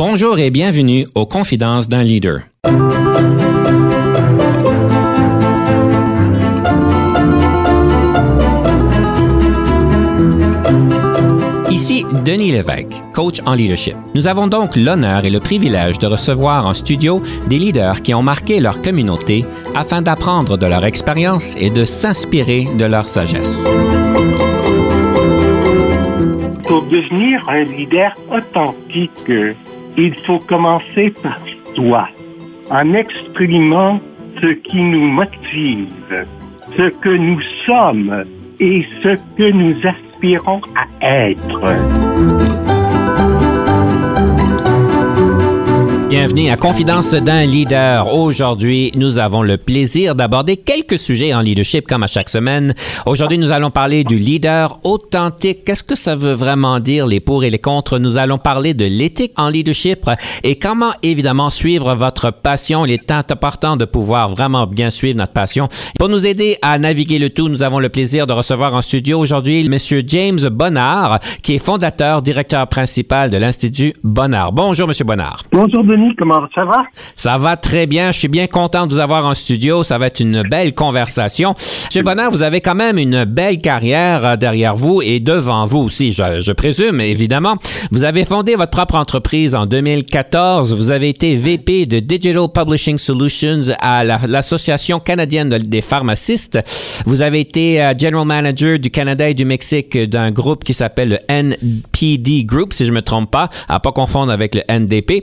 Bonjour et bienvenue aux Confidences d'un leader. Ici Denis Lévesque, coach en leadership. Nous avons donc l'honneur et le privilège de recevoir en studio des leaders qui ont marqué leur communauté afin d'apprendre de leur expérience et de s'inspirer de leur sagesse. Pour devenir un leader authentique, il faut commencer par soi, en exprimant ce qui nous motive, ce que nous sommes et ce que nous aspirons à être. Bienvenue à Confidence d'un leader. Aujourd'hui, nous avons le plaisir d'aborder quelques sujets en leadership comme à chaque semaine. Aujourd'hui, nous allons parler du leader authentique. Qu'est-ce que ça veut vraiment dire, les pour et les contre? Nous allons parler de l'éthique en leadership et comment évidemment suivre votre passion. Il est important de pouvoir vraiment bien suivre notre passion. Pour nous aider à naviguer le tout, nous avons le plaisir de recevoir en studio aujourd'hui Monsieur James Bonnard, qui est fondateur, directeur principal de l'Institut Bonnard. Bonjour, Monsieur Bonnard. Bonjour comment ça va? Ça va très bien. Je suis bien content de vous avoir en studio. Ça va être une belle conversation. Monsieur Bonnard, vous avez quand même une belle carrière euh, derrière vous et devant vous aussi, je, présume, évidemment. Vous avez fondé votre propre entreprise en 2014. Vous avez été VP de Digital Publishing Solutions à la- l'Association canadienne de- des pharmacistes. Vous avez été euh, General Manager du Canada et du Mexique d'un groupe qui s'appelle le NPD Group, si je me trompe pas, à pas confondre avec le NDP.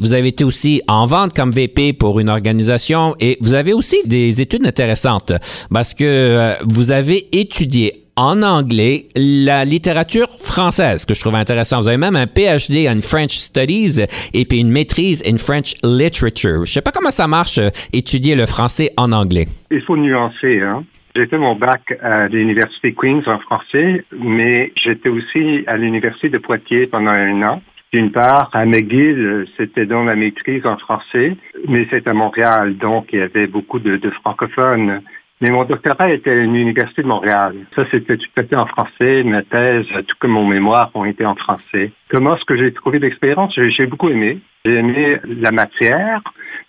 Vous avez été aussi en vente comme VP pour une organisation et vous avez aussi des études intéressantes parce que euh, vous avez étudié en anglais la littérature française, que je trouve intéressant. Vous avez même un PhD en French Studies et puis une maîtrise en French Literature. Je sais pas comment ça marche, euh, étudier le français en anglais. Il faut nuancer. Hein? J'ai fait mon bac à l'Université Queen's en français, mais j'étais aussi à l'Université de Poitiers pendant un an. D'une part, à McGill, c'était dans la maîtrise en français, mais c'est à Montréal, donc il y avait beaucoup de, francophones. Mais mon doctorat était à l'Université de Montréal. Ça, c'était tout à fait en français. Ma thèse, tout comme mon mémoire, ont été en français. Comment est-ce que j'ai trouvé l'expérience? J'ai beaucoup aimé. J'ai aimé la matière.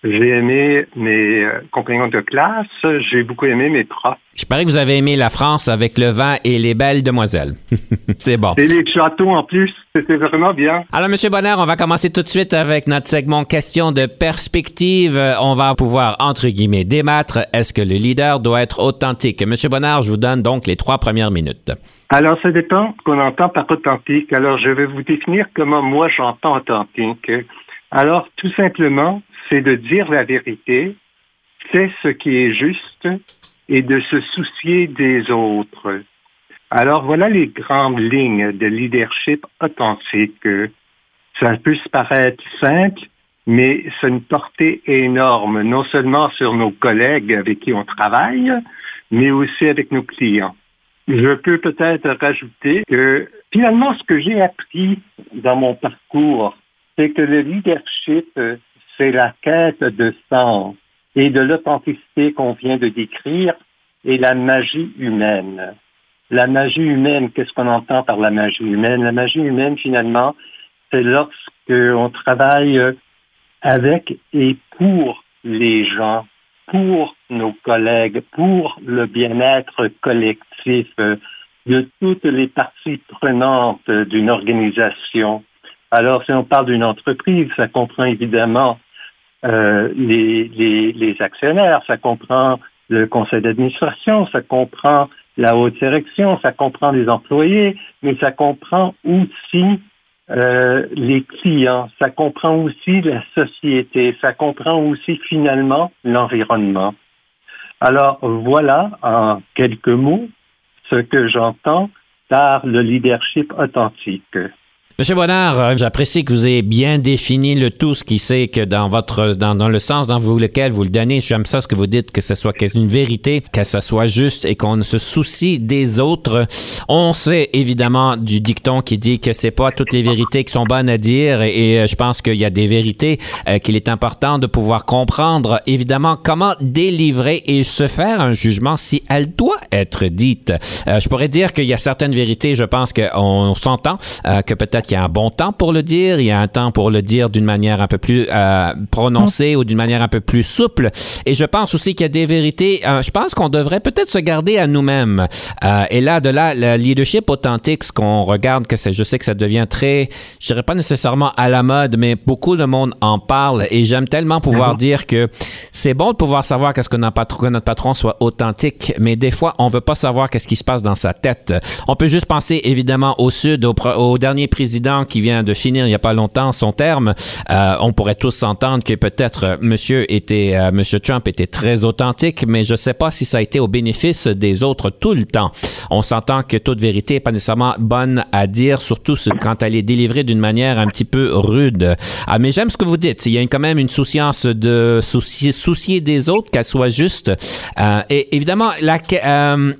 J'ai aimé mes euh, compagnons de classe. J'ai beaucoup aimé mes profs. Je parie que vous avez aimé la France avec le vin et les belles demoiselles. C'est bon. Et les châteaux en plus, c'était vraiment bien. Alors, Monsieur Bonheur, on va commencer tout de suite avec notre segment question de perspective. On va pouvoir, entre guillemets, débattre. Est-ce que le leader doit être authentique? Monsieur Bonheur, je vous donne donc les trois premières minutes. Alors, ça dépend ce qu'on entend par authentique. Alors, je vais vous définir comment moi j'entends authentique. Alors, tout simplement, c'est de dire la vérité, c'est ce qui est juste et de se soucier des autres. Alors, voilà les grandes lignes de leadership authentique. Ça peut paraître simple, mais c'est une portée énorme, non seulement sur nos collègues avec qui on travaille, mais aussi avec nos clients. Je peux peut-être rajouter que finalement, ce que j'ai appris dans mon parcours, c'est que le leadership, c'est la quête de sens et de l'authenticité qu'on vient de décrire et la magie humaine. La magie humaine, qu'est-ce qu'on entend par la magie humaine? La magie humaine, finalement, c'est lorsqu'on travaille avec et pour les gens, pour nos collègues, pour le bien-être collectif de toutes les parties prenantes d'une organisation. Alors, si on parle d'une entreprise, ça comprend évidemment euh, les, actionnaires, ça comprend le conseil d'administration, ça comprend la haute direction, ça comprend les employés, mais ça comprend aussi euh, les clients, ça comprend aussi la société, ça comprend aussi finalement l'environnement. Alors voilà en quelques mots ce que j'entends par le leadership authentique. Monsieur Bonnard, euh, j'apprécie que vous ayez bien défini le tout, ce qui c'est que dans votre, dans, dans le sens dans lequel vous le donnez, j'aime ça ce que vous dites, que ce soit une vérité, que ce soit juste et qu'on se soucie des autres. On sait évidemment du dicton qui dit que c'est pas toutes les vérités qui sont bonnes à dire et, euh, je pense qu'il y a des vérités euh, qu'il est important de pouvoir comprendre évidemment comment délivrer et se faire un jugement si elle doit être dite. Je pourrais dire qu'il y a certaines vérités, je pense qu'on s'entend, que peut-être qu'il y a un bon temps pour le dire, il y a un temps pour le dire d'une manière un peu plus euh, prononcée ou d'une manière un peu plus souple. Et je pense aussi qu'il y a des vérités. Euh, je pense qu'on devrait peut-être se garder à nous-mêmes. Euh, et là, de là, le leadership authentique, ce qu'on regarde, que c'est, je sais que ça devient très, je dirais pas nécessairement à la mode, mais beaucoup de monde en parle. Et j'aime tellement pouvoir mhm. dire que c'est bon de pouvoir savoir qu'est-ce que notre patron, notre patron soit authentique, mais des fois, on veut pas savoir qu'est-ce qui se passe dans sa tête. On peut juste penser évidemment au Sud, au, au dernier président qui vient de finir il y a pas longtemps son terme. Euh, on pourrait tous s'entendre que peut-être euh, Monsieur était, euh, Monsieur Trump était très authentique, mais je sais pas si ça a été au bénéfice des autres tout le temps. On s'entend que toute vérité est pas nécessairement bonne à dire, surtout quand elle est délivrée d'une manière un petit peu rude. Ah, mais j'aime ce que vous dites. Il y a quand même une souciance de soucier, soucier des autres, qu'elle soit juste. Et évidemment, la,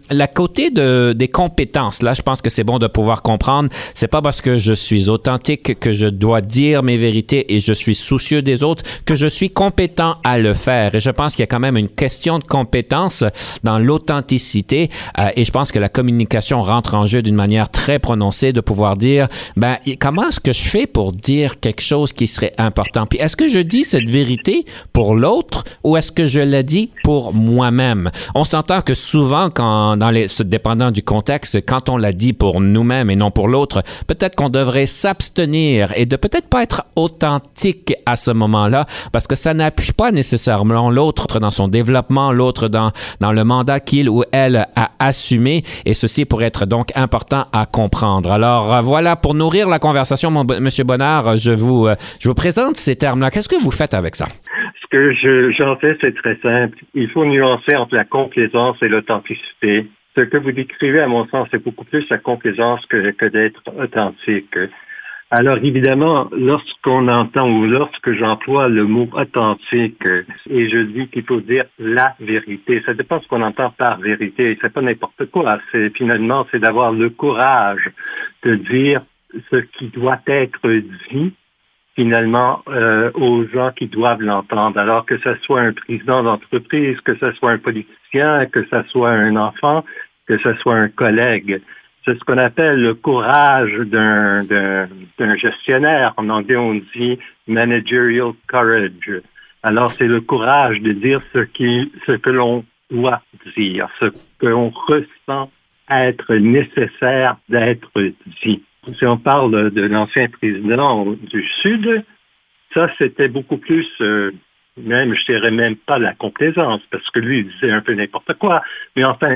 la côté de, des compétences, là, je pense que c'est bon de pouvoir comprendre. C'est pas parce que je authentique que je dois dire mes vérités et je suis soucieux des autres que je suis compétent à le faire. Et je pense qu'il y a quand même une question de compétence dans l'authenticité. Euh, et je pense que la communication rentre en jeu d'une manière très prononcée de pouvoir dire, ben, comment est-ce que je fais pour dire quelque chose qui serait important? Puis est-ce que je dis cette vérité pour l'autre ou est-ce que je la dis pour moi-même? On s'entend que souvent, quand, dans les, dépendant du contexte, quand on la dit pour nous-mêmes et non pour l'autre, peut-être qu'on devrait s'abstenir et de peut-être pas être authentique à ce moment-là parce que ça n'appuie pas nécessairement l'autre dans son développement, l'autre dans, dans le mandat qu'il ou elle a assumé et ceci pourrait être donc important à comprendre. Alors euh, voilà, pour nourrir la conversation, mon, Monsieur Bonnard, je vous, euh, je vous présente ces termes-là. Qu'est-ce que vous faites avec ça? Ce que j'en fais, c'est très simple. Il faut nuancer entre la complaisance et l'authenticité. Ce que vous décrivez, à mon sens, c'est beaucoup plus la complaisance que, d'être authentique. Alors évidemment, lorsqu'on entend ou lorsque j'emploie le mot authentique et je dis qu'il faut dire la vérité, ça dépend de ce qu'on entend par vérité. C'est pas n'importe quoi. Finalement c'est d'avoir le courage de dire ce qui doit être dit finalement euh, aux gens qui doivent l'entendre. Alors que ce soit un président d'entreprise, que ce soit un politicien, que ce soit un enfant, que ce soit un collègue. C'est ce qu'on appelle le courage d'un gestionnaire. En anglais, on dit managerial courage. Alors, c'est le courage de dire ce, qui, ce que l'on doit dire, ce que l'on ressent être nécessaire d'être dit. Si on parle de, l'ancien président du Sud, ça, c'était beaucoup plus euh, même, je dirais même pas la complaisance, parce que lui, il un peu n'importe quoi. Mais enfin,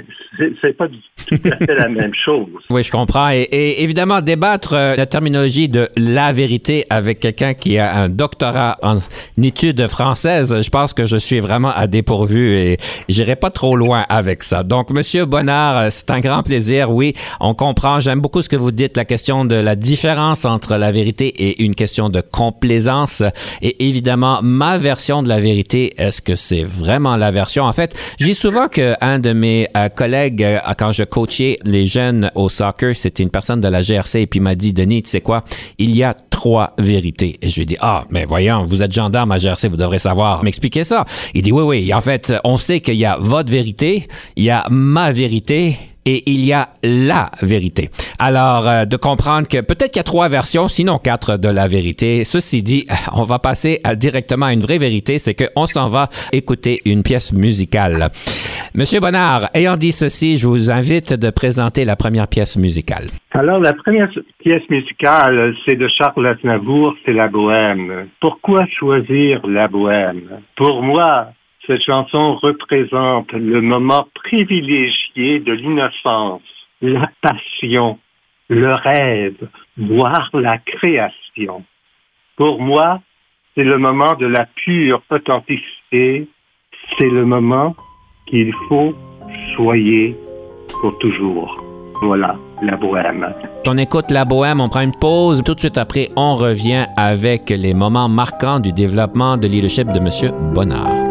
c'est pas tout à fait la même chose. Oui, je comprends. Et, évidemment, débattre euh, la terminologie de la vérité avec quelqu'un qui a un doctorat en études françaises, je pense que je suis vraiment à dépourvu et j'irai pas trop loin avec ça. Donc, Monsieur Bonnard, euh, c'est un grand plaisir. Oui, on comprend. J'aime beaucoup ce que vous dites, la question de la différence entre la vérité et une question de complaisance. Et évidemment, ma version de la vérité, est-ce que c'est vraiment la version? En fait, j'ai souvent qu'un de mes euh, collègues, euh, quand je coachais les jeunes au soccer, c'était une personne de la GRC et puis m'a dit, Denis, tu sais quoi? Il y a trois vérités. Et je lui ai dit, ah, mais voyons, vous êtes gendarme à GRC, vous devrez savoir m'expliquer ça. Il dit, oui, oui, en fait, on sait qu'il y a votre vérité, il y a ma vérité et il y a la vérité. Alors, euh, de comprendre que peut-être qu'il y a trois versions, sinon quatre de la vérité. Ceci dit, on va passer à, directement à une vraie vérité, c'est qu'on s'en va écouter une pièce musicale. Monsieur Bonnard, ayant dit ceci, je vous invite de présenter la première pièce musicale. Alors, la première pièce musicale, c'est de Charles Aznavour, c'est La Bohème. Pourquoi choisir La Bohème? Pour moi, cette chanson représente le moment privilégié de l'innocence, la passion, le rêve, voire la création. Pour moi, c'est le moment de la pure authenticité. C'est le moment qu'il faut choyer pour toujours. Voilà, la bohème. On écoute la bohème, on prend une pause. Tout de suite après, on revient avec les moments marquants du développement de leadership de M. Bonnard.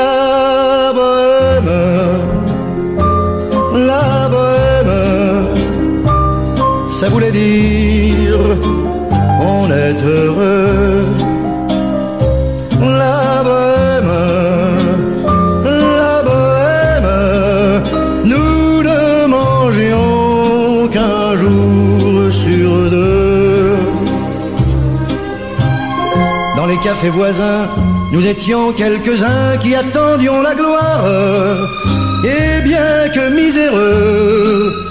Ça voulait dire on est heureux. La bohème, la bohème, nous ne mangions qu'un jour sur deux. Dans les cafés voisins, nous étions quelques-uns qui attendions la gloire. Et bien que miséreux,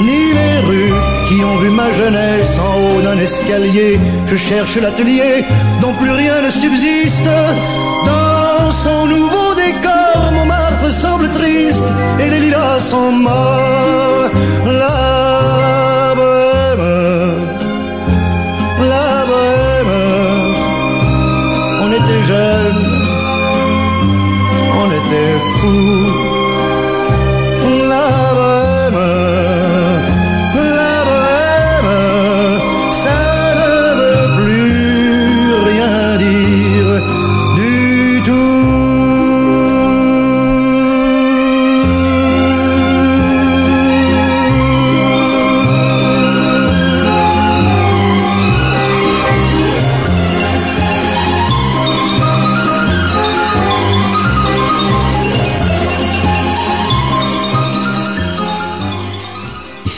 ni les rues qui ont vu ma jeunesse en haut d'un escalier. Je cherche l'atelier dont plus rien ne subsiste. Dans son nouveau décor, Montmartre semble triste et les lilas sont morts. La bohème, la bohème, on était jeunes, on était fous.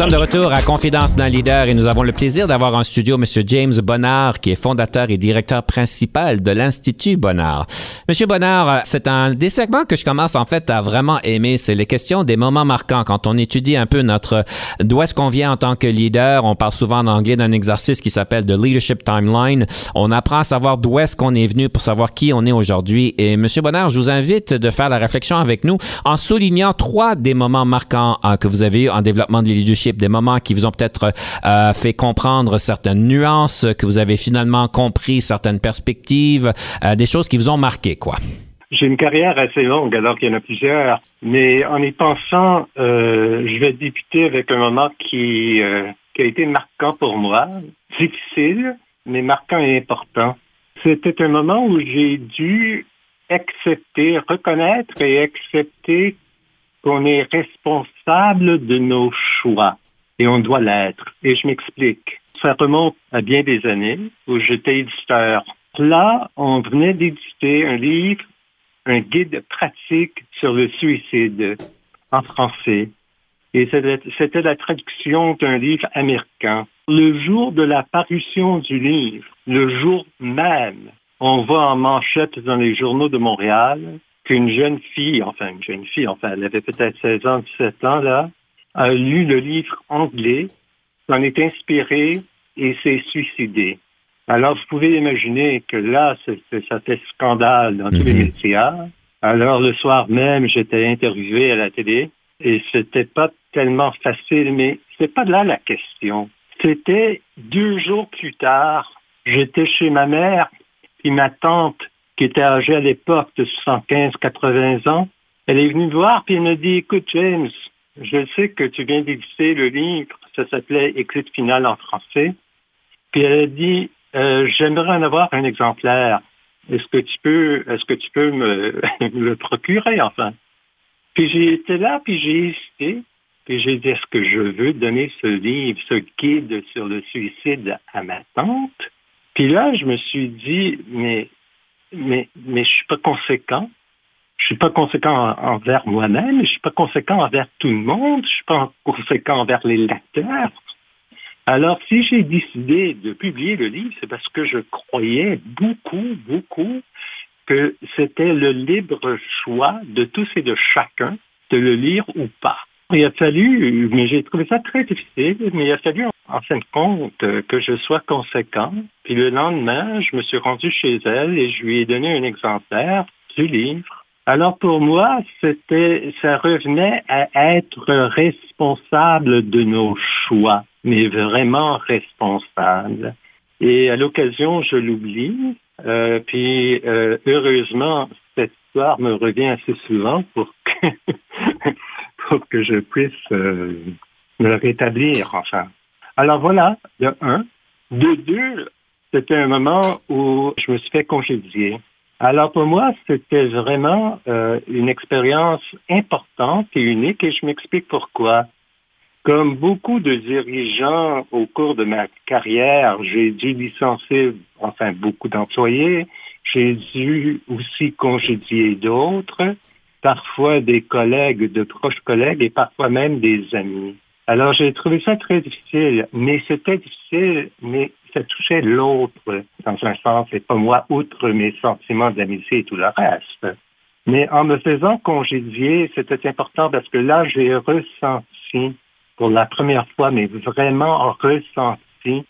sommes de retour à Confidence d'un leader et nous avons le plaisir d'avoir en studio M. James Bonnard, qui est fondateur et directeur principal de l'Institut Bonnard. Monsieur Bonnard, c'est un des segments que je commence en fait à vraiment aimer. C'est les questions des moments marquants. Quand on étudie un peu notre d'où est-ce qu'on vient en tant que leader, on parle souvent en anglais d'un exercice qui s'appelle The Leadership Timeline. On apprend à savoir d'où est-ce qu'on est venu pour savoir qui on est aujourd'hui. Et Monsieur Bonnard, je vous invite de faire la réflexion avec nous en soulignant trois des moments marquants euh, que vous avez eu en développement de leadership, des moments qui vous ont peut-être euh, fait comprendre certaines nuances, que vous avez finalement compris certaines perspectives, euh, des choses qui vous ont marqué, J'ai une carrière assez longue, alors qu'il y en a plusieurs, mais en y pensant, euh, je vais débuter avec un moment qui, euh, qui a été marquant pour moi, difficile, mais marquant et important. C'était un moment où j'ai dû accepter, reconnaître et accepter qu'on est responsable de nos choix et on doit l'être. Et je m'explique. Ça remonte à bien des années où j'étais éditeur. Là, on venait d'éditer un livre, un guide pratique sur le suicide en français. Et c'était la traduction d'un livre américain. Le jour de la parution du livre, le jour même, on voit en manchette dans les journaux de Montréal qu'une jeune fille, enfin une jeune fille, enfin elle avait peut-être 16 ans, 17 ans là, a lu le livre anglais, s'en est inspiré et s'est suicidé. Alors, vous pouvez imaginer que là, ça fait scandale dans tous les mhm. médias. Alors, le soir même, j'étais interviewé à la télé et c'était pas tellement facile, mais c'est pas là la question. C'était deux jours plus tard, j'étais chez ma mère, et ma tante, qui était âgée à l'époque de 75-80 ans, elle est venue me voir, puis elle me dit, écoute James, je sais que tu viens d'éditer le livre, ça s'appelait Éclipse finale en français. Puis elle a dit, euh, j'aimerais en avoir un exemplaire. Est-ce que tu peux, est-ce que tu peux me, le procurer, enfin? Puis j'ai été là, puis j'ai hésité. Puis j'ai dit, est-ce que je veux donner ce livre, ce guide sur le suicide à ma tante? Puis là, je me suis dit, mais, mais, mais je suis pas conséquent. Je suis pas conséquent envers moi-même, je suis pas conséquent envers tout le monde, je suis pas conséquent envers les lecteurs. Alors, si j'ai décidé de publier le livre, c'est parce que je croyais beaucoup, beaucoup que c'était le libre choix de tous et de chacun de le lire ou pas. Il a fallu, mais j'ai trouvé ça très difficile, mais il a fallu en fin de compte que je sois conséquent. Puis le lendemain, je me suis rendu chez elle et je lui ai donné un exemplaire du livre alors pour moi, c'était, ça revenait à être responsable de nos choix, mais vraiment responsable. Et à l'occasion, je l'oublie. Euh, puis euh, heureusement, cette histoire me revient assez souvent pour que, pour que je puisse euh, me rétablir, enfin. Alors voilà, de un. De deux, c'était un moment où je me suis fait congédier. Alors pour moi, c'était vraiment euh, une expérience importante et unique et je m'explique pourquoi. Comme beaucoup de dirigeants au cours de ma carrière, j'ai dû licencier, enfin beaucoup d'employés, j'ai dû aussi congédier d'autres, parfois des collègues, de proches collègues et parfois même des amis. Alors j'ai trouvé ça très difficile, mais c'était difficile, mais ça touchait l'autre dans un sens, et pas moi, outre mes sentiments d'amitié et tout le reste. Mais en me faisant congédier, c'était important parce que là, j'ai ressenti pour la première fois, mais vraiment ressenti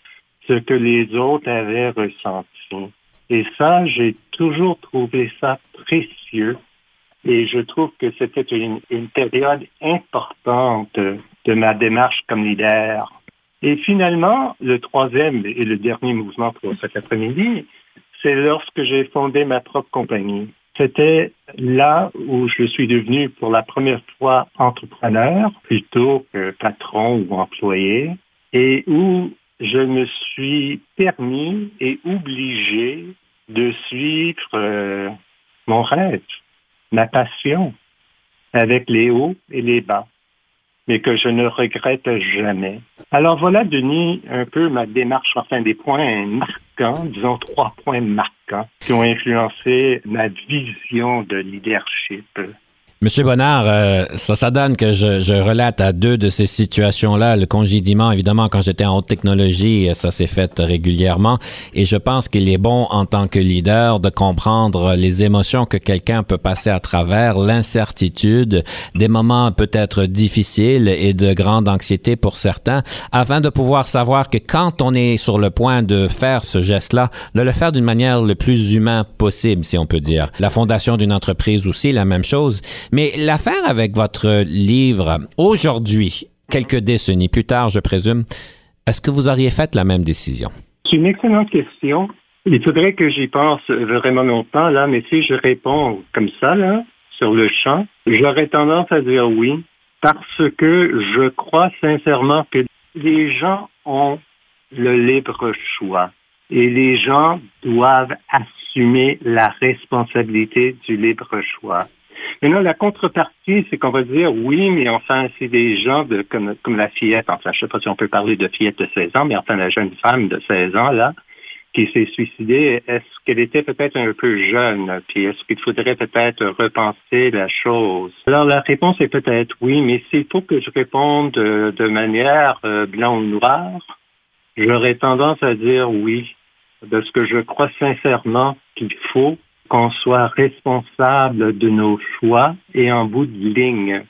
ce que les autres avaient ressenti. Et ça, j'ai toujours trouvé ça précieux. Et je trouve que c'était une, une période importante de ma démarche comme leader. Et finalement, le troisième et le dernier mouvement pour cet après-midi, c'est lorsque j'ai fondé ma propre compagnie. C'était là où je suis devenu pour la première fois entrepreneur plutôt que patron ou employé et où je me suis permis et obligé de suivre euh, mon rêve, ma passion, avec les hauts et les bas mais que je ne regrette jamais. Alors voilà, Denis, un peu ma démarche, enfin des points marquants, disons trois points marquants qui ont influencé ma vision de leadership Monsieur Bonnard, euh, ça, ça donne que je, je, relate à deux de ces situations-là. Le congédiement, évidemment, quand j'étais en haute technologie, ça s'est fait régulièrement. Et je pense qu'il est bon, en tant que leader, de comprendre les émotions que quelqu'un peut passer à travers, l'incertitude, des moments peut-être difficiles et de grande anxiété pour certains, afin de pouvoir savoir que quand on est sur le point de faire ce geste-là, de le faire d'une manière le plus humain possible, si on peut dire. La fondation d'une entreprise aussi, la même chose. Mais l'affaire avec votre livre, aujourd'hui, quelques décennies plus tard, je présume, est-ce que vous auriez fait la même décision? C'est une excellente question. Il faudrait que j'y pense vraiment longtemps, là, mais si je réponds comme ça, là, sur le champ, j'aurais tendance à dire oui, parce que je crois sincèrement que les gens ont le libre choix et les gens doivent assumer la responsabilité du libre choix. Maintenant, la contrepartie, c'est qu'on va dire oui, mais enfin, c'est des gens de, comme, comme la fillette, enfin, je sais pas si on peut parler de fillette de 16 ans, mais enfin, la jeune femme de 16 ans, là, qui s'est suicidée, est-ce qu'elle était peut-être un peu jeune? Puis est-ce qu'il faudrait peut-être repenser la chose? Alors la réponse est peut-être oui, mais s'il faut que je réponde de, de manière euh, blanc ou noir, j'aurais tendance à dire oui, parce que je crois sincèrement qu'il faut qu'on soit responsable de nos choix et en bout de ligne,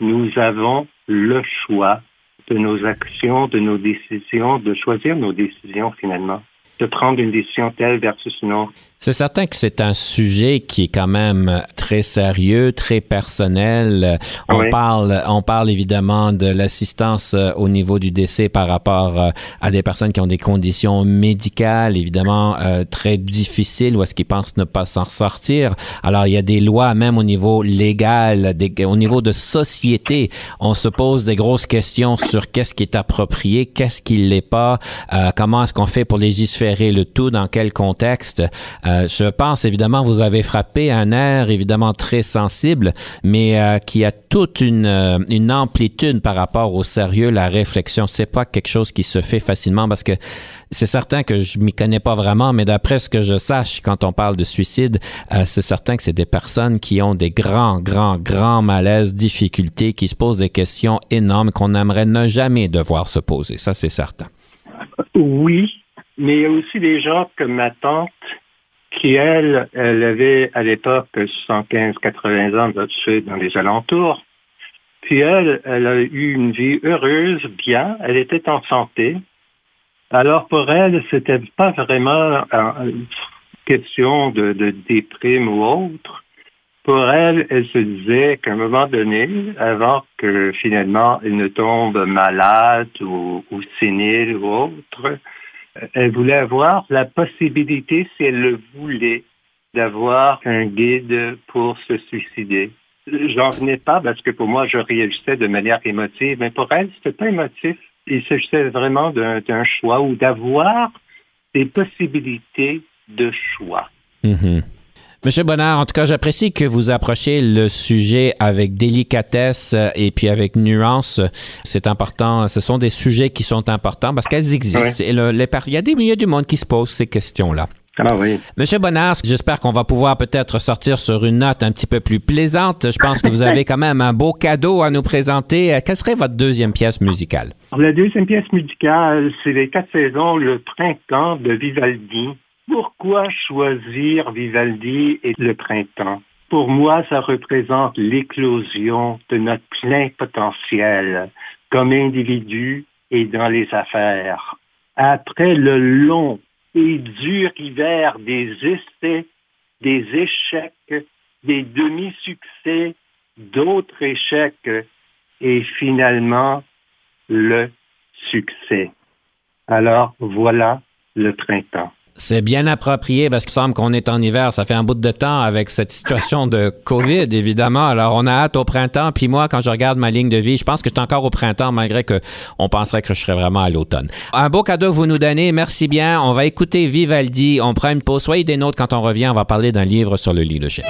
nous avons le choix de nos actions, de nos décisions, de choisir nos décisions finalement, de prendre une décision telle versus une. C'est certain que c'est un sujet qui est quand même très sérieux, très personnel. On Oui. parle, on parle évidemment de l'assistance euh, au niveau du décès par rapport euh, à des personnes qui ont des conditions médicales, évidemment euh, très difficiles, ou est-ce qu'ils pensent ne pas s'en sortir. Alors il y a des lois même au niveau légal, des- au niveau de société. On se pose des grosses questions sur qu'est-ce qui est approprié, qu'est-ce qui l'est pas, euh, comment est-ce qu'on fait pour légiférer le tout, dans quel contexte. Euh, je pense évidemment vous avez frappé un air évidemment très sensible, mais euh, qui a toute une, euh, une amplitude par rapport au sérieux, la réflexion. C'est pas quelque chose qui se fait facilement parce que c'est certain que je m'y connais pas vraiment, mais d'après ce que je sache quand on parle de suicide, euh, c'est certain que c'est des personnes qui ont des grands, grands, grands malaises, difficultés, qui se posent des questions énormes qu'on aimerait ne jamais devoir se poser. Ça, c'est certain. Oui, mais il y a aussi des gens comme ma tante qui, elle, elle avait à l'époque 75-80 ans, là, tu sais, dans les alentours. Puis elle, elle a eu une vie heureuse, bien, elle était en santé. Alors pour elle, c'était pas vraiment euh, question de, de déprime ou autre. Pour elle, elle se disait qu'à un moment donné, avant que finalement elle ne tombe malade ou, ou sénile ou autre, elle voulait avoir la possibilité, si elle le voulait, d'avoir un guide pour se suicider. J'en venais pas parce que pour moi, je réagissais de manière émotive, mais pour elle, c'était pas émotif. Il s'agissait vraiment d'un choix ou d'avoir des possibilités de choix. Mhm. Monsieur Bonnard, en tout cas, j'apprécie que vous approchiez le sujet avec délicatesse et puis avec nuance. C'est important. Ce sont des sujets qui sont importants parce qu'elles existent. Et le- les per- il y a des milliers du monde qui se posent ces questions-là. Ah oui. Monsieur Bonnard, j'espère qu'on va pouvoir peut-être sortir sur une note un petit peu plus plaisante. Je pense que vous avez quand même un beau cadeau à nous présenter. Quelle serait votre deuxième pièce musicale? La deuxième pièce musicale, c'est les quatre saisons, le printemps de Vivaldi. Pourquoi choisir Vivaldi et le printemps? Pour moi, ça représente l'éclosion de notre plein potentiel comme individu et dans les affaires. Après le long et dur hiver des essais, des échecs, des demi-succès, d'autres échecs et finalement le succès. Alors voilà le printemps. C'est bien approprié parce qu'il semble qu'on est en hiver. Ça fait un bout de temps avec cette situation de COVID, évidemment. Alors, on a hâte au printemps. Puis moi, quand je regarde ma ligne de vie, je pense que je suis encore au printemps, malgré que on penserait que je serais vraiment à l'automne. Un beau cadeau que vous nous donnez. Merci bien. On va écouter Vivaldi. On prend une pause. Soyez des nôtres quand on revient. On va parler d'un livre sur le leadership.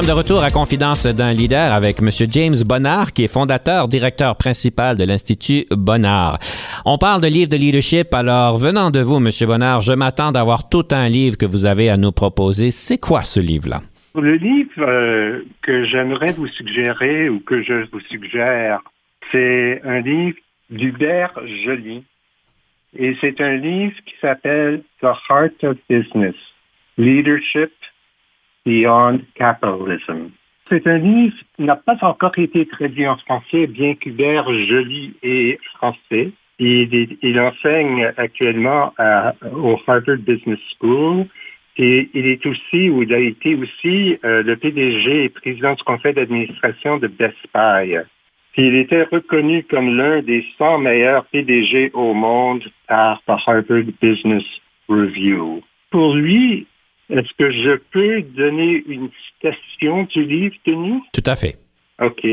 Sommes de retour à Confidence d'un leader avec M. James Bonnard, qui est fondateur, directeur principal de l'Institut Bonnard. On parle de livres de leadership. Alors, venant de vous, M. Bonnard, je m'attends d'avoir tout un livre que vous avez à nous proposer. C'est quoi ce livre-là? Le livre euh, que j'aimerais vous suggérer ou que je vous suggère, c'est un livre d'Hubert Joly. Et c'est un livre qui s'appelle The Heart of Business, Leadership Beyond Capitalism. C'est un livre qui n'a pas encore été traduit en français, bien qu'Hubert Joly est français. Il, enseigne actuellement au Harvard Business School et il est aussi, ou il a été aussi, euh, le PDG et président du conseil d'administration de Best Buy. Il était reconnu comme l'un des 100 meilleurs PDG au monde par the Harvard Business Review. Pour lui, est-ce que je peux donner une citation du livre, Denis? Tout à fait. OK.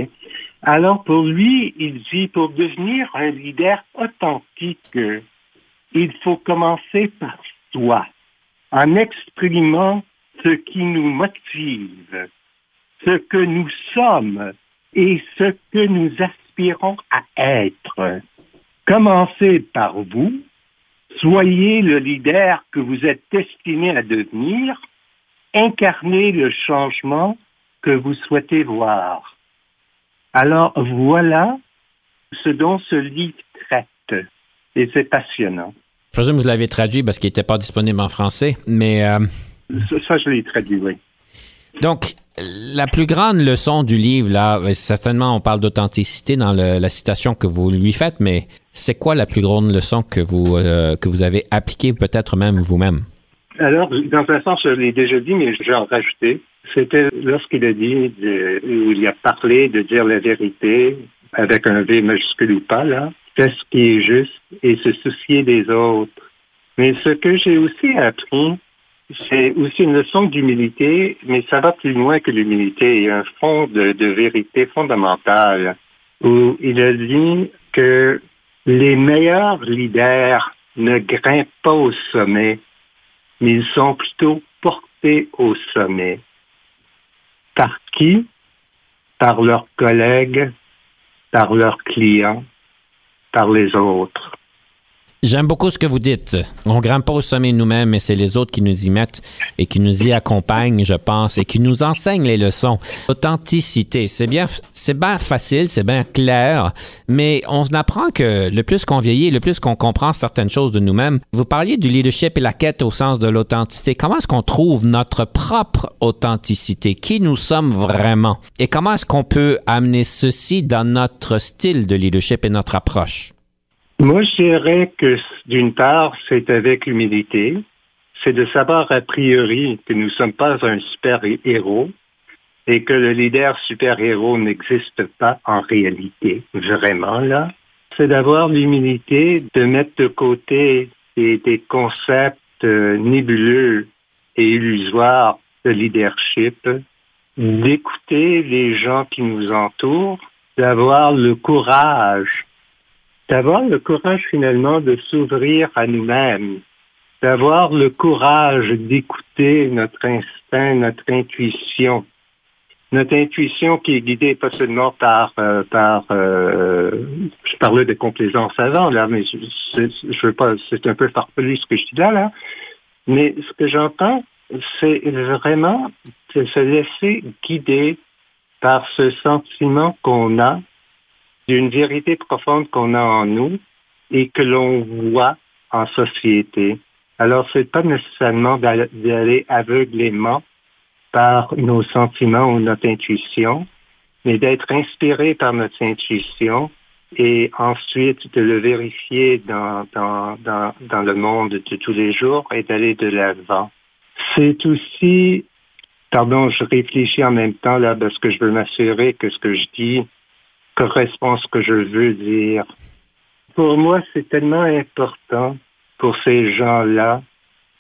Alors, pour lui, il dit, pour devenir un leader authentique, il faut commencer par soi, en exprimant ce qui nous motive, ce que nous sommes et ce que nous aspirons à être. Commencez par vous, soyez le leader que vous êtes destiné à devenir, incarnez le changement que vous souhaitez voir. Alors voilà ce dont ce livre traite. Et c'est passionnant. Je présume que vous l'avez traduit parce qu'il n'était pas disponible en français, mais... Euh, ça, je l'ai traduit, oui. Donc, la plus grande leçon du livre, là, ben, certainement, on parle d'authenticité dans la citation que vous lui faites, mais c'est quoi la plus grande leçon que vous, euh, que vous avez appliquée, peut-être même vous-même? Alors, dans un sens, je l'ai déjà dit, mais je vais en rajouter. C'était lorsqu'il a dit, où il a parlé de dire la vérité, avec un V majuscule ou pas, là, faire ce qui est juste et se soucier des autres. Mais ce que j'ai aussi appris, c'est aussi une leçon d'humilité, mais ça va plus loin que l'humilité. Il y a un fond de, de vérité fondamentale où il a dit que les meilleurs leaders ne grimpent pas au sommet, mais ils sont plutôt portés au sommet. Par qui? Par leurs collègues, par leurs clients, par les autres. J'aime beaucoup ce que vous dites. On grimpe pas au sommet nous-mêmes, mais c'est les autres qui nous y mettent et qui nous y accompagnent, je pense, et qui nous enseignent les leçons. Authenticité, c'est bien, c'est bien facile, c'est bien clair, mais on apprend que le plus qu'on vieillit, le plus qu'on comprend certaines choses de nous-mêmes. Vous parliez du leadership et la quête au sens de l'authenticité. Comment est-ce qu'on trouve notre propre authenticité? Qui nous sommes vraiment? Et comment est-ce qu'on peut amener ceci dans notre style de leadership et notre approche? Moi, je dirais que d'une part, c'est avec humilité. C'est de savoir a priori que nous ne sommes pas un super-héros et que le leader super-héros n'existe pas en réalité, vraiment là. C'est d'avoir l'humilité de mettre de côté des, concepts euh, nébuleux et illusoires de leadership, d'écouter les gens qui nous entourent, d'avoir le courage d'avoir le courage finalement de s'ouvrir à nous-mêmes, d'avoir le courage d'écouter notre instinct, notre intuition. Notre intuition qui est guidée pas seulement par, euh, par euh, je parlais de complaisance avant, là, mais je, veux pas, c'est un peu farfelu ce que je dis là, là. Mais ce que j'entends, c'est vraiment se laisser guider par ce sentiment qu'on a d'une vérité profonde qu'on a en nous et que l'on voit en société. Alors, c'est pas nécessairement d'aller aveuglément par nos sentiments ou notre intuition, mais d'être inspiré par notre intuition et ensuite de le vérifier dans, dans, dans, dans le monde de tous les jours et d'aller de l'avant. C'est aussi, pardon, je réfléchis en même temps là parce que je veux m'assurer que ce que je dis correspond à ce que je veux dire. Pour moi, c'est tellement important pour ces gens-là,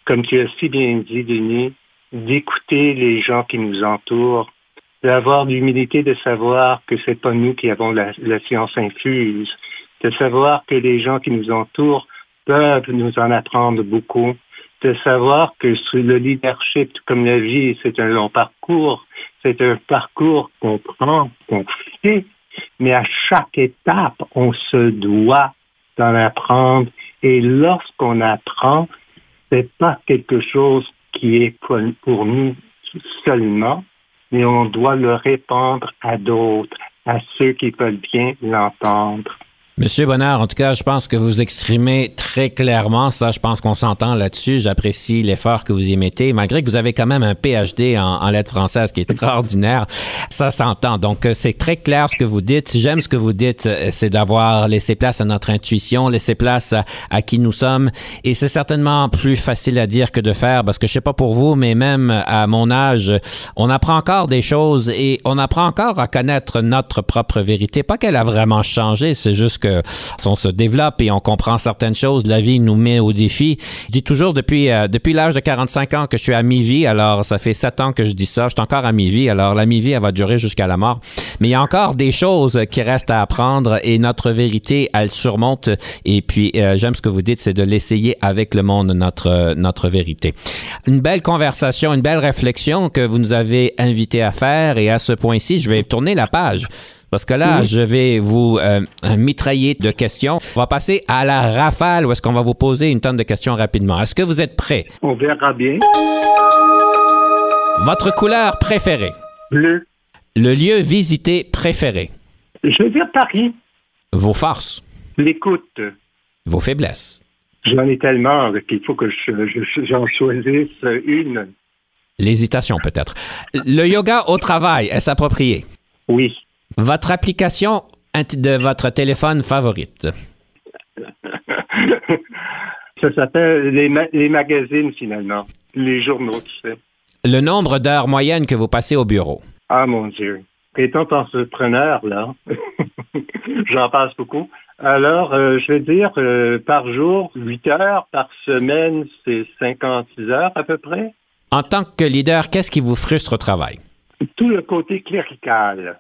comme tu as si bien dit, Denis, d'écouter les gens qui nous entourent, d'avoir l'humilité de savoir que c'est pas nous qui avons la, la, science infuse, de savoir que les gens qui nous entourent peuvent nous en apprendre beaucoup, de savoir que le leadership, comme la vie, c'est un long parcours, c'est un parcours qu'on prend, qu'on fait, mais à chaque étape, on se doit d'en apprendre. Et lorsqu'on apprend, c'est pas quelque chose qui est pour nous seulement, mais on doit le répandre à d'autres, à ceux qui veulent bien l'entendre. Monsieur Bonnard, en tout cas, je pense que vous exprimez très clairement ça. Je pense qu'on s'entend là-dessus. J'apprécie l'effort que vous y mettez, malgré que vous avez quand même un PhD en, lettres françaises qui est extraordinaire. Ça s'entend. Donc, euh, c'est très clair ce que vous dites. J'aime ce que vous dites, euh, c'est d'avoir laissé place à notre intuition, laissé place à, qui nous sommes. Et c'est certainement plus facile à dire que de faire, parce que je sais pas pour vous, mais même à mon âge, on apprend encore des choses et on apprend encore à connaître notre propre vérité. Pas qu'elle a vraiment changé, c'est juste que on se développe et on comprend certaines choses, la vie nous met au défi. Je dis toujours depuis, euh, depuis l'âge de 45 ans que je suis à mi-vie, alors ça fait 7 ans que je dis ça, je suis encore à mi-vie, alors la mi-vie, elle va durer jusqu'à la mort. Mais il y a encore des choses qui restent à apprendre et notre vérité, elle surmonte. Et puis, euh, j'aime ce que vous dites, c'est de l'essayer avec le monde, notre, notre vérité. Une belle conversation, une belle réflexion que vous nous avez invité à faire et à ce point-ci, je vais tourner la page. Parce que là, je vais vous euh, mitrailler de questions. On va passer à la rafale où est-ce qu'on va vous poser une tonne de questions rapidement. Est-ce que vous êtes prêts? On verra bien. Votre couleur préférée? Bleu. Le lieu visité préféré? Je veux dire Paris. Vos forces? L'écoute. Vos faiblesses? J'en ai tellement qu'il faut que j'en choisisse une. L'hésitation, peut-être. Le yoga au travail, est-ce approprié? Oui. Votre application de votre téléphone favorite? Ça s'appelle les, les, magazines, finalement. Les journaux, tu sais. Le nombre d'heures moyennes que vous passez au bureau? Ah, mon Dieu. Étant entrepreneur, là, j'en passe beaucoup. Alors, euh, je vais dire, euh, par jour, 8 heures, par semaine, c'est 56 heures à peu près. En tant que leader, qu'est-ce qui vous frustre au travail? Tout le côté clérical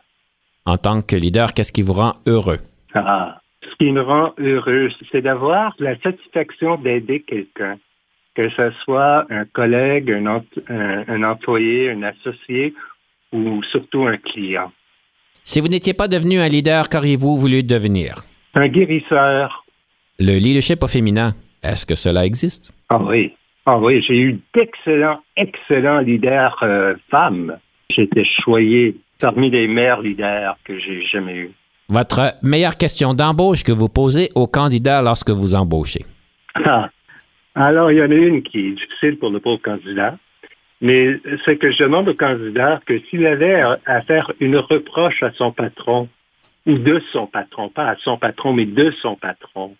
en tant que leader, qu'est-ce qui vous rend heureux? Ah, ce qui me rend heureux, c'est d'avoir la satisfaction d'aider quelqu'un, que ce soit un collègue, un, un, employé, un associé ou surtout un client. Si vous n'étiez pas devenu un leader, qu'auriez-vous voulu devenir? Un guérisseur. Le leadership au féminin, est-ce que cela existe? Ah oui. Ah oui, j'ai eu d'excellents, excellents leaders euh, femmes. J'étais choyé parmi les meilleurs leaders que j'ai jamais eus. Votre meilleure question d'embauche que vous posez aux candidats lorsque vous embauchez? Ah. Alors, il y en a une qui est difficile pour le pauvre candidat, mais c'est que je demande au candidat que s'il avait à faire une reproche à son patron, ou de son patron, pas à son patron, mais de son patron,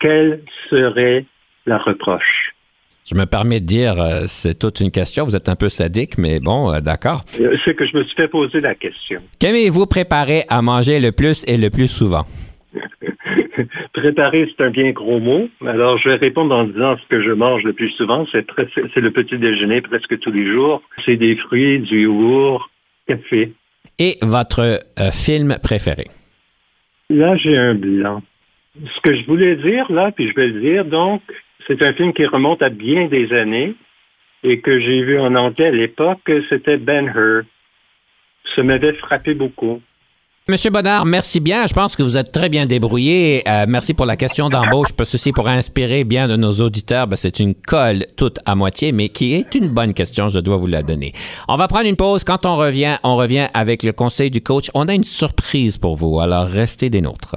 quelle serait la reproche? Je me permets de dire, euh, c'est toute une question. Vous êtes un peu sadique, mais bon, euh, d'accord. Euh, c'est que je me suis fait poser la question. Qu'aimez-vous préparer à manger le plus et le plus souvent? Préparer, c'est un bien gros mot. Alors, je vais répondre en disant ce que je mange le plus souvent. C'est, le petit déjeuner presque tous les jours. C'est des fruits, du yogourt, café. Et votre film préféré? Là, j'ai un blanc. Ce que je voulais dire, là, puis je vais le dire, donc, c'est un film qui remonte à bien des années et que j'ai vu en anglais à l'époque, c'était Ben Hur. Ça m'avait frappé beaucoup. Monsieur Bonnard, merci bien. Je pense que vous êtes très bien débrouillé. Euh, merci pour la question d'embauche. Ceci pour inspirer bien de nos auditeurs. Ben, c'est une colle toute à moitié, mais qui est une bonne question. Je dois vous la donner. On va prendre une pause. Quand on revient, on revient avec le conseil du coach. On a une surprise pour vous. Alors, restez des nôtres.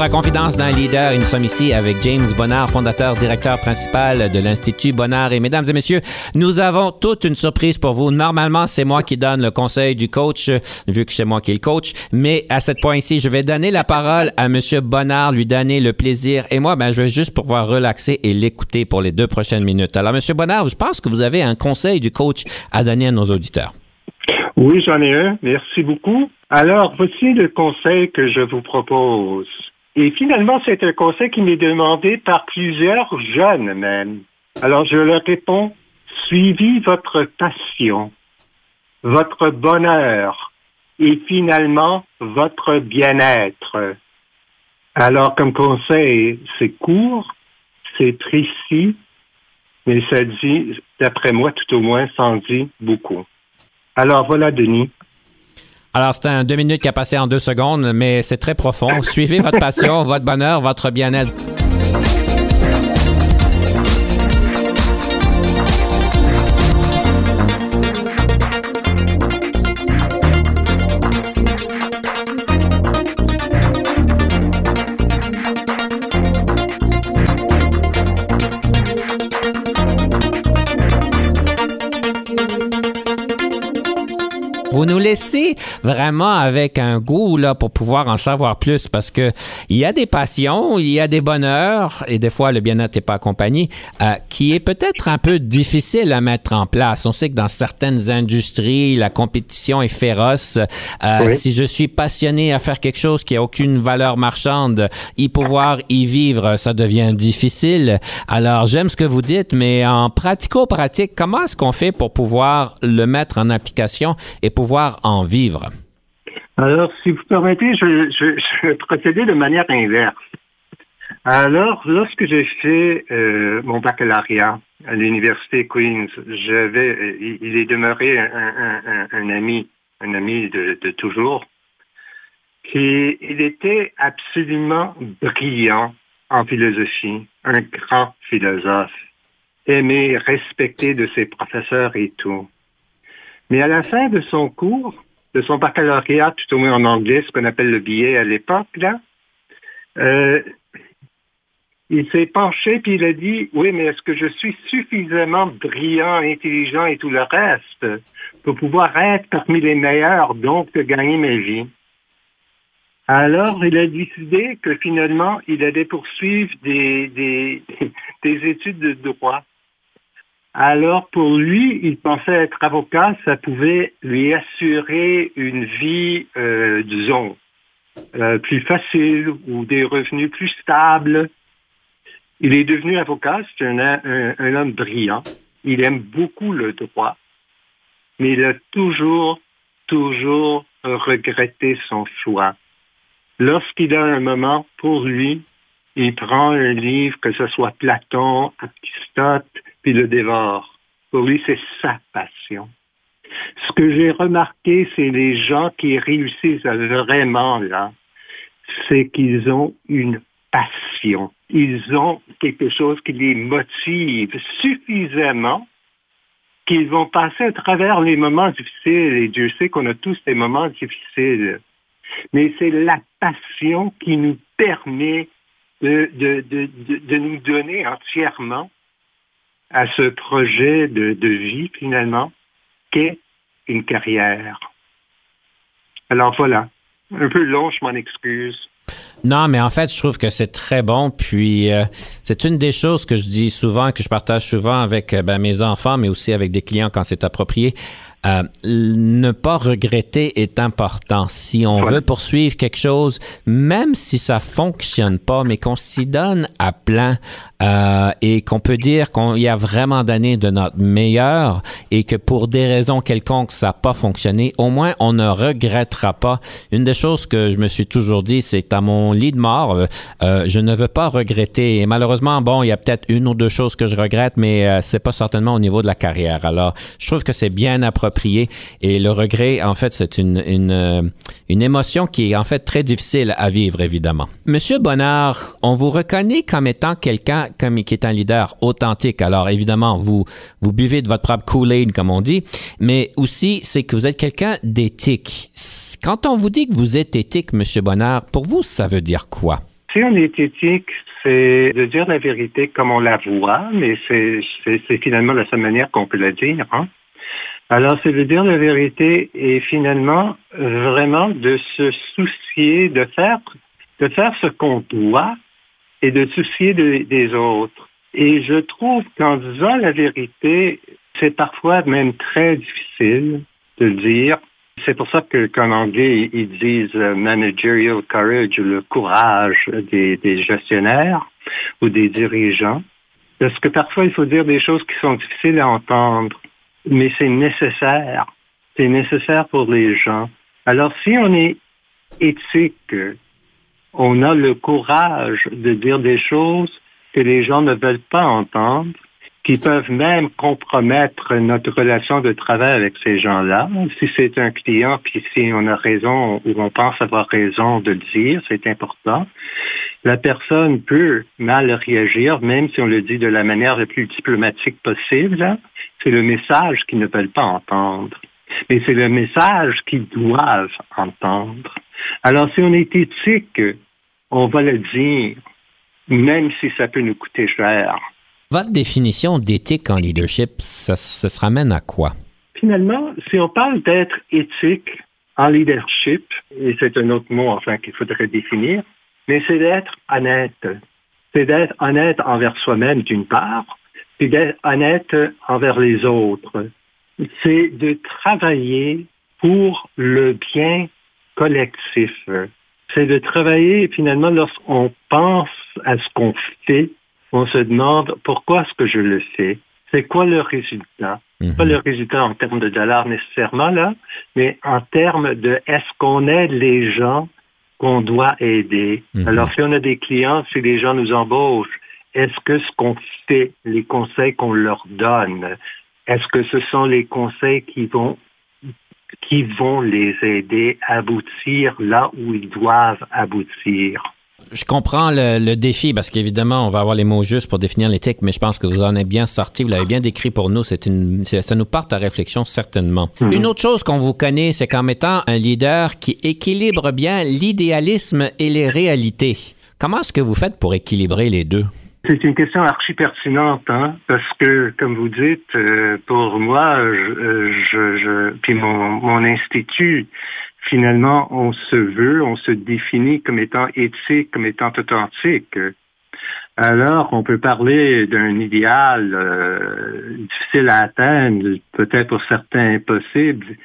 À Confidence d'un leader nous sommes ici avec James Bonnard, fondateur, directeur principal de l'Institut Bonnard. Et mesdames et messieurs, nous avons toute une surprise pour vous. Normalement, c'est moi qui donne le conseil du coach, vu que c'est moi qui est le coach. Mais à ce point-ci, je vais donner la parole à Monsieur Bonnard, lui donner le plaisir. Et moi, ben, je vais juste pouvoir relaxer et l'écouter pour les deux prochaines minutes. Alors, Monsieur Bonnard, je pense que vous avez un conseil du coach à donner à nos auditeurs. Oui, j'en ai un. Merci beaucoup. Alors, voici le conseil que je vous propose. Et finalement, c'est un conseil qui m'est demandé par plusieurs jeunes même. Alors, je leur réponds, suivez votre passion, votre bonheur et finalement votre bien-être. Alors, comme conseil, c'est court, c'est précis, mais ça dit, d'après moi, tout au moins, ça en dit beaucoup. Alors voilà, Denis. Alors, c'est un deux minutes qui a passé en deux secondes, mais c'est très profond. Suivez votre passion, votre bonheur, votre bien-être. Vraiment avec un goût là pour pouvoir en savoir plus parce que il y a des passions, il y a des bonheurs et des fois le bien-être n'est pas accompagné, euh, qui est peut-être un peu difficile à mettre en place. On sait que dans certaines industries, la compétition est féroce. Euh, Si je suis passionné à faire quelque chose qui a aucune valeur marchande, y pouvoir y vivre, ça devient difficile. Alors j'aime ce que vous dites, mais en pratico-pratique, comment est-ce qu'on fait pour pouvoir le mettre en application et pouvoir en vivre? Alors, si vous permettez, je, je, de manière inverse. Alors, lorsque j'ai fait euh, mon baccalauréat à l'université Queens, euh, il est demeuré un, ami, un ami de, toujours, qui était absolument brillant en philosophie, un grand philosophe, aimé, respecté de ses professeurs et tout. Mais à la fin de son cours, de son baccalauréat, tout au moins en anglais, ce qu'on appelle le billet à l'époque, là, euh, il s'est penché puis il a dit, oui, mais est-ce que je suis suffisamment brillant, intelligent et tout le reste pour pouvoir être parmi les meilleurs, donc de gagner ma vie? Alors, il a décidé que finalement, il allait poursuivre des, des, des études de droit. Alors pour lui, il pensait être avocat, ça pouvait lui assurer une vie, euh, disons, euh, plus facile ou des revenus plus stables. Il est devenu avocat, c'est un, homme brillant. Il aime beaucoup le droit, mais il a toujours, toujours regretté son choix. Lorsqu'il a un moment pour lui, il prend un livre, que ce soit Platon, Aristote, puis le dévore. Pour lui, c'est sa passion. Ce que j'ai remarqué, c'est les gens qui réussissent vraiment là, c'est qu'ils ont une passion. Ils ont quelque chose qui les motive suffisamment qu'ils vont passer à travers les moments difficiles. Et Dieu sait qu'on a tous des moments difficiles. Mais c'est la passion qui nous permet de, de, de, de nous donner entièrement à ce projet de, vie, finalement, qu'est une carrière. Alors voilà, un peu long, je m'en excuse. Non, mais en fait, je trouve que c'est très bon. Puis, euh, c'est une des choses que je dis souvent, que je partage souvent avec euh, ben, mes enfants, mais aussi avec des clients quand c'est approprié. Euh, ne pas regretter est important. Si on veut poursuivre quelque chose, même si ça fonctionne pas, mais qu'on s'y donne à plein euh, et qu'on peut dire qu'on y a vraiment donné de notre meilleur et que pour des raisons quelconques ça n'a pas fonctionné, au moins on ne regrettera pas. Une des choses que je me suis toujours dit, c'est à mon lit de mort, euh, je ne veux pas regretter. Et malheureusement, bon, il y a peut-être une ou deux choses que je regrette, mais c'est pas certainement au niveau de la carrière. Alors, je trouve que c'est bien approprié et le regret, en fait, c'est une, une, euh, une, émotion qui est en fait très difficile à vivre, évidemment. Monsieur Bonnard, on vous reconnaît comme étant quelqu'un comme, qui est un leader authentique. Alors, évidemment, vous, vous buvez de votre propre Kool-Aid, comme on dit, mais aussi, c'est que vous êtes quelqu'un d'éthique Quand on vous dit que vous êtes éthique, M. Bonnard, pour vous, ça veut dire quoi? Si on est éthique, c'est de dire la vérité comme on la voit, mais c'est finalement la seule manière qu'on peut la dire. Hein? Alors, c'est de dire la vérité et finalement vraiment de se soucier de faire, de faire ce qu'on doit et de soucier des autres. Et je trouve qu'en disant la vérité, c'est parfois même très difficile de le dire. C'est pour ça qu'en anglais, ils disent euh, managerial courage, le courage des, gestionnaires ou des dirigeants. Parce que parfois, il faut dire des choses qui sont difficiles à entendre, mais c'est nécessaire. C'est nécessaire pour les gens. Alors, si on est éthique, on a le courage de dire des choses que les gens ne veulent pas entendre, qui peuvent même compromettre notre relation de travail avec ces gens-là. Si c'est un client, puis si on a raison ou on pense avoir raison de le dire, c'est important. La personne peut mal réagir, même si on le dit de la manière la plus diplomatique possible. C'est le message qu'ils ne veulent pas entendre. Mais c'est le message qu'ils doivent entendre. Alors, si on est éthique, on va le dire, même si ça peut nous coûter cher. Votre définition d'éthique en leadership, ça, se ramène à quoi? Finalement, si on parle d'être éthique en leadership, et c'est un autre mot enfin qu'il faudrait définir, mais c'est d'être honnête. C'est d'être honnête envers soi-même d'une part, et d'être honnête envers les autres. C'est de travailler pour le bien collectif. C'est de travailler finalement lorsqu'on pense à ce qu'on fait, on se demande pourquoi est-ce que je le fais? C'est quoi le résultat? Pas le mhm. résultat en termes de dollars nécessairement là, mais en termes de est-ce qu'on aide les gens qu'on doit aider. Mhm. Alors si on a des clients, si les gens nous embauchent, est-ce que ce qu'on fait, les conseils qu'on leur donne, est-ce que ce sont les conseils qui vont qui vont les aider à aboutir là où ils doivent aboutir? Je comprends le, défi parce qu'évidemment, on va avoir les mots justes pour définir l'éthique, mais je pense que vous en avez bien sorti, vous l'avez bien décrit pour nous. C'est une, ça nous porte à réflexion certainement. Mhm. Une autre chose qu'on vous connaît, c'est qu'en mettant un leader qui équilibre bien l'idéalisme et les réalités. Comment est-ce que vous faites pour équilibrer les deux? C'est une question archi pertinente, hein, parce que, comme vous dites, euh, pour moi, je, je, je puis mon, mon institut, finalement, on se veut, on se définit comme étant éthique, comme étant authentique. Alors, on peut parler d'un idéal euh, difficile à atteindre, peut-être pour certains impossible,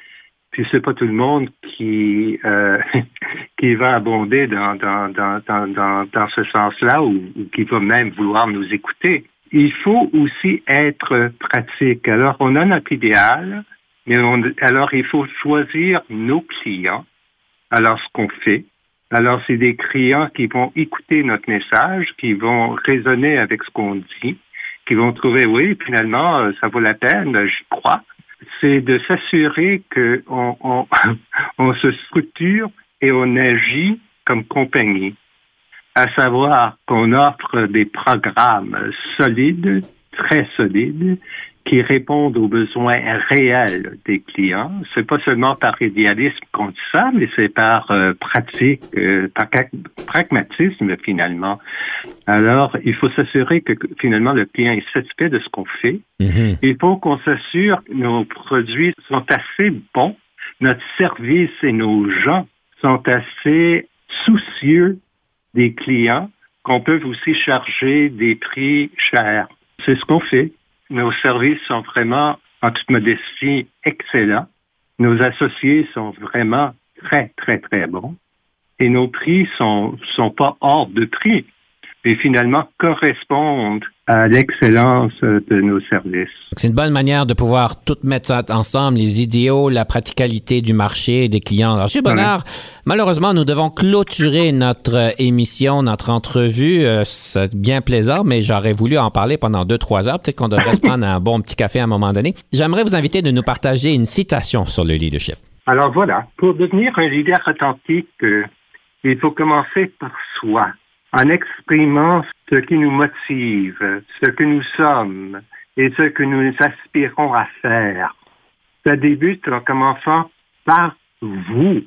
puis c'est pas tout le monde qui euh, qui va abonder dans dans dans dans, dans, ce sens-là ou, ou, qui va même vouloir nous écouter. Il faut aussi être pratique. Alors, on a notre idéal, alors, il faut choisir nos clients. Alors, ce qu'on fait, alors c'est des clients qui vont écouter notre message, qui vont raisonner avec ce qu'on dit, qui vont trouver, oui, finalement, euh, ça vaut la peine, je crois. C'est de s'assurer qu'on on, on se structure et on agit comme compagnie, à savoir qu'on offre des programmes solides, très solides, qui répondent aux besoins réels des clients. C'est pas seulement par idéalisme qu'on dit ça, mais c'est par euh, pratique, euh, par pragmatisme finalement. Alors, il faut s'assurer que finalement le client est satisfait de ce qu'on fait. Mm-hmm. Il faut qu'on s'assure que nos produits sont assez bons, notre service et nos gens sont assez soucieux des clients qu'on peut aussi charger des prix chers. C'est ce qu'on fait. Nos services sont vraiment, en toute modestie, excellents. Nos associés sont vraiment très, très, très bons. Et nos prix sont, sont pas hors de prix et finalement correspondent à l'excellence de nos services. C'est une bonne manière de pouvoir tout mettre ensemble, les idéaux, la praticalité du marché des clients. Alors, M. Bonnard, malheureusement, nous devons clôturer notre émission, notre entrevue. Euh, c'est bien plaisant, mais j'aurais voulu en parler pendant deux, trois heures. Peut-être qu'on devrait se prendre un bon petit café à un moment donné. J'aimerais vous inviter de nous partager une citation sur le leadership. Alors voilà, pour devenir un leader authentique, euh, il faut commencer par soi en exprimant ce qui nous motive, ce que nous sommes et ce que nous aspirons à faire. Ça débute en commençant par vous.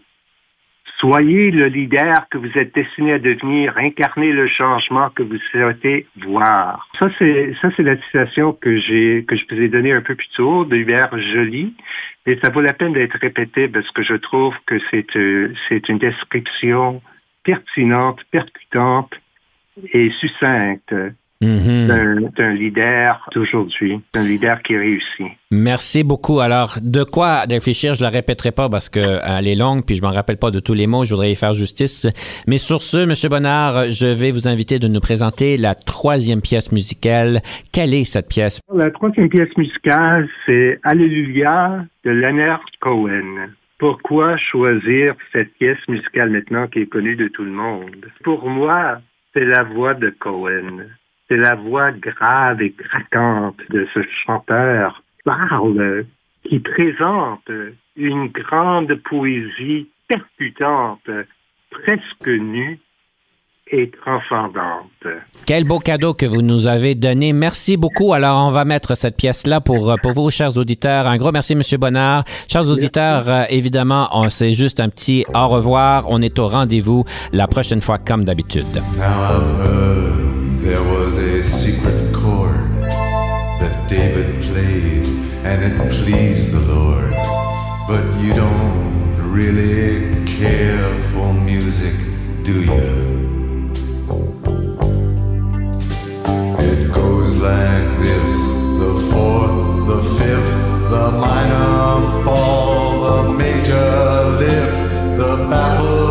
Soyez le leader que vous êtes destiné à devenir, incarnez le changement que vous souhaitez voir. Ça, c'est, ça, c'est la citation que j'ai, que je vous ai donnée un peu plus tôt de Hubert Joly. Et ça vaut la peine d'être répété parce que je trouve que c'est, euh, c'est une description pertinente, percutante et succincte Mhm. d'un leader d'aujourd'hui, d'un leader qui réussit. Merci beaucoup. Alors, de quoi réfléchir, je la répéterai pas parce qu'elle est longue, puis je m'en rappelle pas de tous les mots, je voudrais y faire justice. Mais sur ce, Monsieur Bonnard, je vais vous inviter de nous présenter la troisième pièce musicale. Quelle est cette pièce? La troisième pièce musicale, c'est Alléluia de Leonard Cohen. Pourquoi choisir cette pièce musicale maintenant qui est connue de tout le monde? Pour moi, c'est la voix de Cohen c'est la voix grave et craquante de ce chanteur parle, qui présente une grande poésie percutante, presque nue et transcendante. Quel beau cadeau que vous nous avez donné. Merci beaucoup. Alors, on va mettre cette pièce-là pour, pour vous, chers auditeurs. Un gros merci, Monsieur Bonnard. Chers auditeurs, euh, évidemment, on c'est juste un petit au revoir. On est au rendez-vous la prochaine fois, comme d'habitude. There was a secret chord that David played, and it pleased the Lord. But you don't really care for music, do you? Like this. The fourth, the fifth, the minor fall, the major lift, the baffled